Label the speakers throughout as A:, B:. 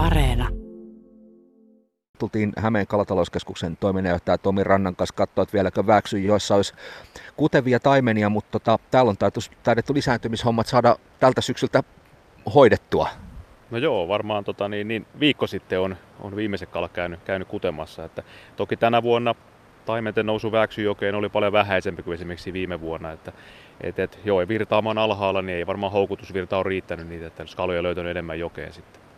A: Areena.
B: Tultiin Hämeen kalatalouskeskuksen toiminnanjohtaja Tomi Rannan kanssa katsoa, että vieläkö väksy, joissa olisi kutevia taimenia, mutta tota, täällä on taidettu lisääntymishommat saada tältä syksyltä hoidettua.
C: No joo, varmaan tota, niin, niin, viikko sitten on, on viimeiset kalat käynyt, käynyt kutemassa. Että toki tänä vuonna taimenten nousu Väksyjokeen oli paljon vähäisempi kuin esimerkiksi viime vuonna. Että, et, et, joo, virtaama on alhaalla, niin ei varmaan houkutusvirta on riittänyt niitä, että kaloja löytänyt enemmän jokeen sitten.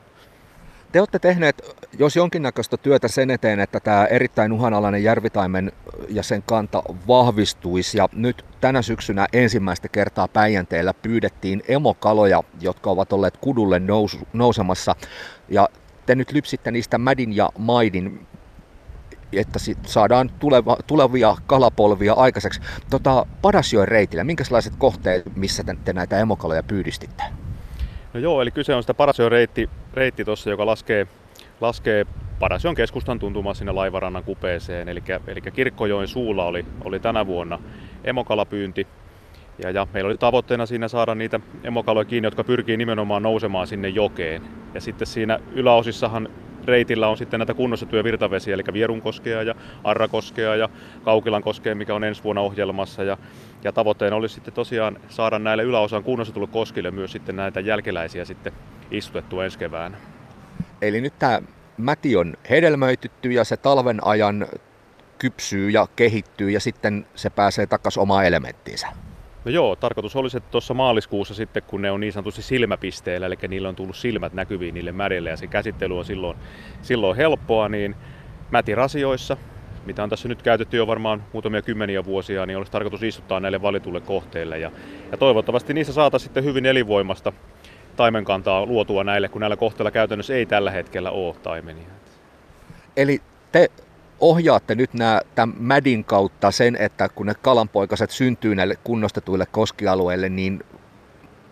B: Te olette tehneet, jos jonkinnäköistä työtä sen eteen, että tämä erittäin uhanalainen järvitaimen ja sen kanta vahvistuisi. Ja nyt tänä syksynä ensimmäistä kertaa Päijänteellä pyydettiin emokaloja, jotka ovat olleet kudulle nous, nousemassa. Ja te nyt lypsitte niistä mädin ja maidin että sit saadaan tuleva, tulevia kalapolvia aikaiseksi. Tota, Padasjoen reitillä, minkälaiset kohteet, missä te, näitä emokaloja pyydistitte?
C: No joo, eli kyse on sitä Padasjoen reitti, reitti tuossa, joka laskee, laskee Padasjoen keskustan tuntumaan sinne laivarannan kupeeseen. Eli, eli Kirkkojoen suulla oli, oli tänä vuonna emokalapyynti. Ja, ja meillä oli tavoitteena siinä saada niitä emokaloja kiinni, jotka pyrkii nimenomaan nousemaan sinne jokeen. Ja sitten siinä yläosissahan reitillä on sitten näitä kunnostettuja virtavesiä, eli Vierunkoskea ja Arrakoskea ja Kaukilankoskea, mikä on ensi vuonna ohjelmassa. Ja, ja tavoitteena olisi sitten tosiaan saada näille yläosan kunnostetulle koskille myös sitten näitä jälkeläisiä sitten istutettua ensi keväänä.
B: Eli nyt tämä mäti on hedelmöitytty ja se talven ajan kypsyy ja kehittyy ja sitten se pääsee takaisin omaan elementtiinsä.
C: No joo, tarkoitus olisi, että tuossa maaliskuussa sitten, kun ne on niin sanotusti silmäpisteellä, eli niillä on tullut silmät näkyviin niille mädille ja se käsittely on silloin, silloin helppoa, niin mätirasioissa, mitä on tässä nyt käytetty jo varmaan muutamia kymmeniä vuosia, niin olisi tarkoitus istuttaa näille valitulle kohteille. Ja, ja toivottavasti niissä saataisiin sitten hyvin elinvoimasta taimenkantaa luotua näille, kun näillä kohteilla käytännössä ei tällä hetkellä ole taimenia.
B: Eli te ohjaatte nyt nämä, tämän mädin kautta sen, että kun ne kalanpoikaset syntyy näille kunnostetuille koskialueille, niin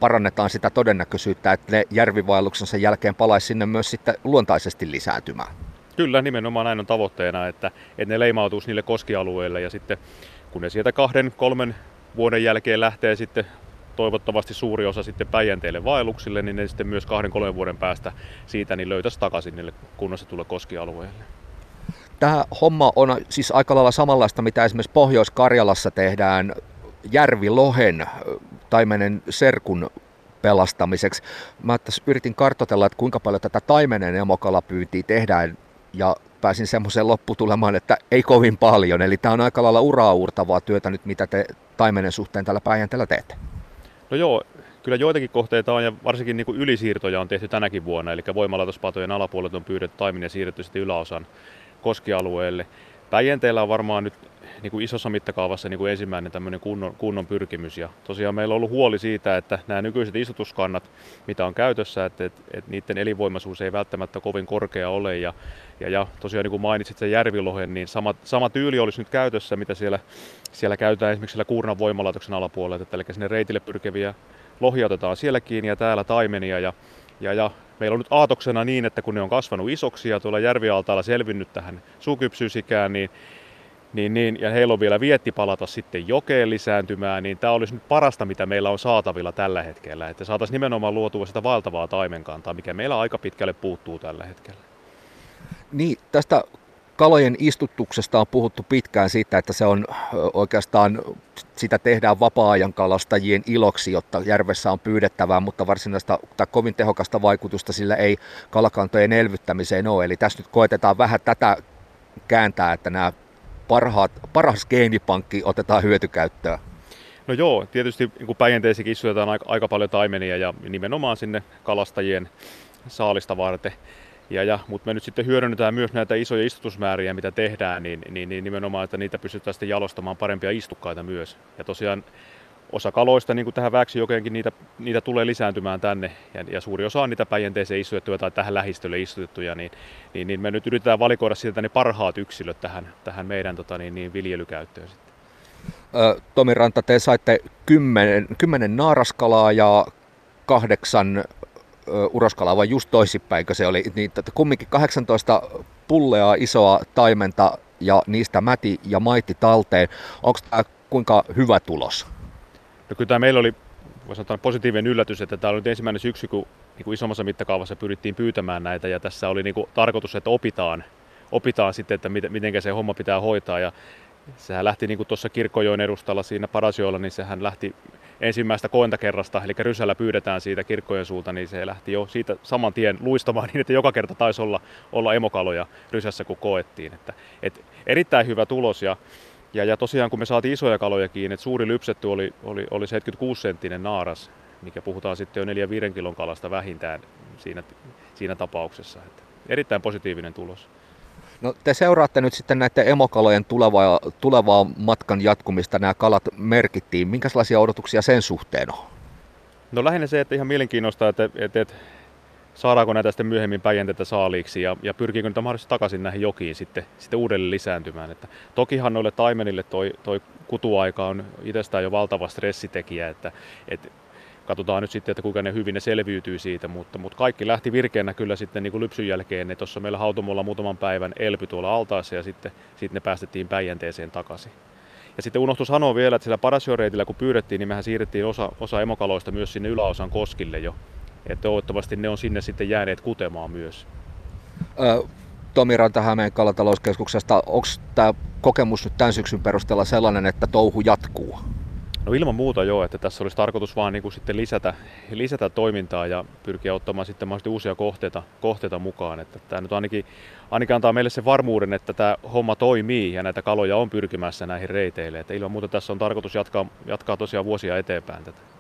B: parannetaan sitä todennäköisyyttä, että ne järvivaelluksensa jälkeen palaisi sinne myös sitten luontaisesti lisääntymään.
C: Kyllä, nimenomaan näin on tavoitteena, että, että ne leimautuisi niille koskialueille ja sitten kun ne sieltä kahden, kolmen vuoden jälkeen lähtee sitten toivottavasti suuri osa sitten Päijänteille vaelluksille, niin ne sitten myös kahden, kolmen vuoden päästä siitä niin löytäisi takaisin niille kunnostetulle koskialueelle.
B: Tämä homma on siis aika lailla samanlaista, mitä esimerkiksi Pohjois-Karjalassa tehdään järvilohen taimenen serkun pelastamiseksi. Mä tässä yritin kartotella, että kuinka paljon tätä taimenen emokalapyyntiä tehdään ja pääsin semmoiseen lopputulemaan, että ei kovin paljon. Eli tämä on aika lailla uraa uurtavaa työtä nyt, mitä te taimenen suhteen tällä Päijänteellä teette.
C: No joo, kyllä joitakin kohteita on ja varsinkin niin kuin ylisiirtoja on tehty tänäkin vuonna. Eli voimalaitospatojen alapuolelta on pyydetty taiminen ja siirretty sitten yläosan koskialueelle. Päijänteellä on varmaan nyt niin kuin isossa mittakaavassa niin kuin ensimmäinen tämmöinen kunnon, kunnon pyrkimys. Ja tosiaan meillä on ollut huoli siitä, että nämä nykyiset istutuskannat, mitä on käytössä, että, että, että niiden elinvoimaisuus ei välttämättä kovin korkea ole. Ja, ja, ja tosiaan niin kuin mainitsit sen järvilohen, niin sama, sama tyyli olisi nyt käytössä, mitä siellä, siellä käytetään esimerkiksi siellä Kuurnan voimalaitoksen alapuolella. Että, eli sinne reitille pyrkeviä lohia otetaan siellä kiinni ja täällä taimenia. Ja, ja, ja meillä on nyt aatoksena niin, että kun ne on kasvanut isoksi ja tuolla järvialtaalla selvinnyt tähän sukypsyysikään, niin niin, niin, ja heillä on vielä vietti palata sitten jokeen lisääntymään, niin tämä olisi nyt parasta, mitä meillä on saatavilla tällä hetkellä. Että saataisiin nimenomaan luotua sitä valtavaa taimenkantaa, mikä meillä aika pitkälle puuttuu tällä hetkellä.
B: Niin, tästä kalojen istutuksesta on puhuttu pitkään siitä, että se on oikeastaan, sitä tehdään vapaa-ajan kalastajien iloksi, jotta järvessä on pyydettävää, mutta varsinaista tai kovin tehokasta vaikutusta sillä ei kalakantojen elvyttämiseen ole. Eli tässä nyt koetetaan vähän tätä kääntää, että nämä parhaat, paras geenipankki otetaan hyötykäyttöön.
C: No joo, tietysti niin Päijänteissäkin istutetaan aika, aika paljon taimenia ja nimenomaan sinne kalastajien saalista varten. Ja, ja, mutta me nyt sitten hyödynnetään myös näitä isoja istutusmääriä, mitä tehdään, niin, niin, niin nimenomaan, että niitä pystytään sitten jalostamaan parempia istukkaita myös. Ja tosiaan osa kaloista, niin kuin tähän Väksyjokeenkin, niitä, niitä tulee lisääntymään tänne. Ja, ja suuri osa on niitä päijänteeseen istutettuja tai tähän lähistölle istutettuja, niin, niin, niin me nyt yritetään valikoida sieltä ne parhaat yksilöt tähän, tähän meidän tota, niin, niin viljelykäyttöön sitten.
B: Tomi Ranta, te saitte kymmenen, kymmenen naaraskalaa ja kahdeksan uroskalaa, vai just toisinpäinkö se oli, niin kumminkin 18 pullea isoa taimenta ja niistä mäti ja maitti talteen. Onko tämä kuinka hyvä tulos?
C: No kyllä tämä meillä oli sanoa positiivinen yllätys, että tämä oli nyt ensimmäinen syksy, kun niin kuin isommassa mittakaavassa pyrittiin pyytämään näitä ja tässä oli niin kuin tarkoitus, että opitaan, opitaan sitten, että miten, miten se homma pitää hoitaa ja sehän lähti niin kuin tuossa Kirkkojoen edustalla siinä Parasioilla, niin sehän lähti ensimmäistä koentakerrasta, eli rysällä pyydetään siitä kirkkojen suulta, niin se lähti jo siitä saman tien luistamaan niin, että joka kerta taisi olla, olla emokaloja rysässä, kun koettiin. Että, et erittäin hyvä tulos ja, ja, ja tosiaan kun me saatiin isoja kaloja kiinni, että suuri lypsetty oli, oli, oli 76 senttinen naaras, mikä puhutaan sitten jo 4-5 kilon kalasta vähintään siinä, siinä tapauksessa. Että erittäin positiivinen tulos.
B: No te seuraatte nyt sitten näiden emokalojen tulevaa, tulevaa matkan jatkumista. Nämä kalat merkittiin. Minkälaisia odotuksia sen suhteen on?
C: No lähinnä se, että ihan mielenkiinnosta, että, että, että saadaanko näitä sitten myöhemmin päijänteitä saaliiksi ja, ja pyrkiikö niitä mahdollisesti takaisin näihin jokiin sitten, sitten uudelleen lisääntymään. Että tokihan noille taimenille toi, toi kutuaika on itsestään jo valtava stressitekijä, että, että katsotaan nyt sitten, että kuinka ne hyvin ne selviytyy siitä, mutta, mutta kaikki lähti virkeänä kyllä sitten niin kuin lypsyn jälkeen. Tuossa meillä hautomolla muutaman päivän elpy tuolla altaassa ja sitten, sitten ne päästettiin Päijänteeseen takaisin. Ja sitten unohtu sanoa vielä, että sillä Parasjoreitillä kun pyydettiin, niin mehän siirrettiin osa, osa emokaloista myös sinne yläosan koskille jo. Että toivottavasti ne on sinne sitten jääneet kutemaan myös.
B: Ö, Tomi Ranta Hämeen kalatalouskeskuksesta, onko tämä kokemus nyt tämän syksyn perusteella sellainen, että touhu jatkuu?
C: No ilman muuta joo, että tässä olisi tarkoitus vaan niin kuin sitten lisätä, lisätä toimintaa ja pyrkiä ottamaan sitten mahdollisesti uusia kohteita, kohteita mukaan. Että tämä nyt ainakin, ainakin antaa meille sen varmuuden, että tämä homma toimii ja näitä kaloja on pyrkimässä näihin reiteille. Että ilman muuta tässä on tarkoitus jatkaa, jatkaa tosiaan vuosia eteenpäin tätä.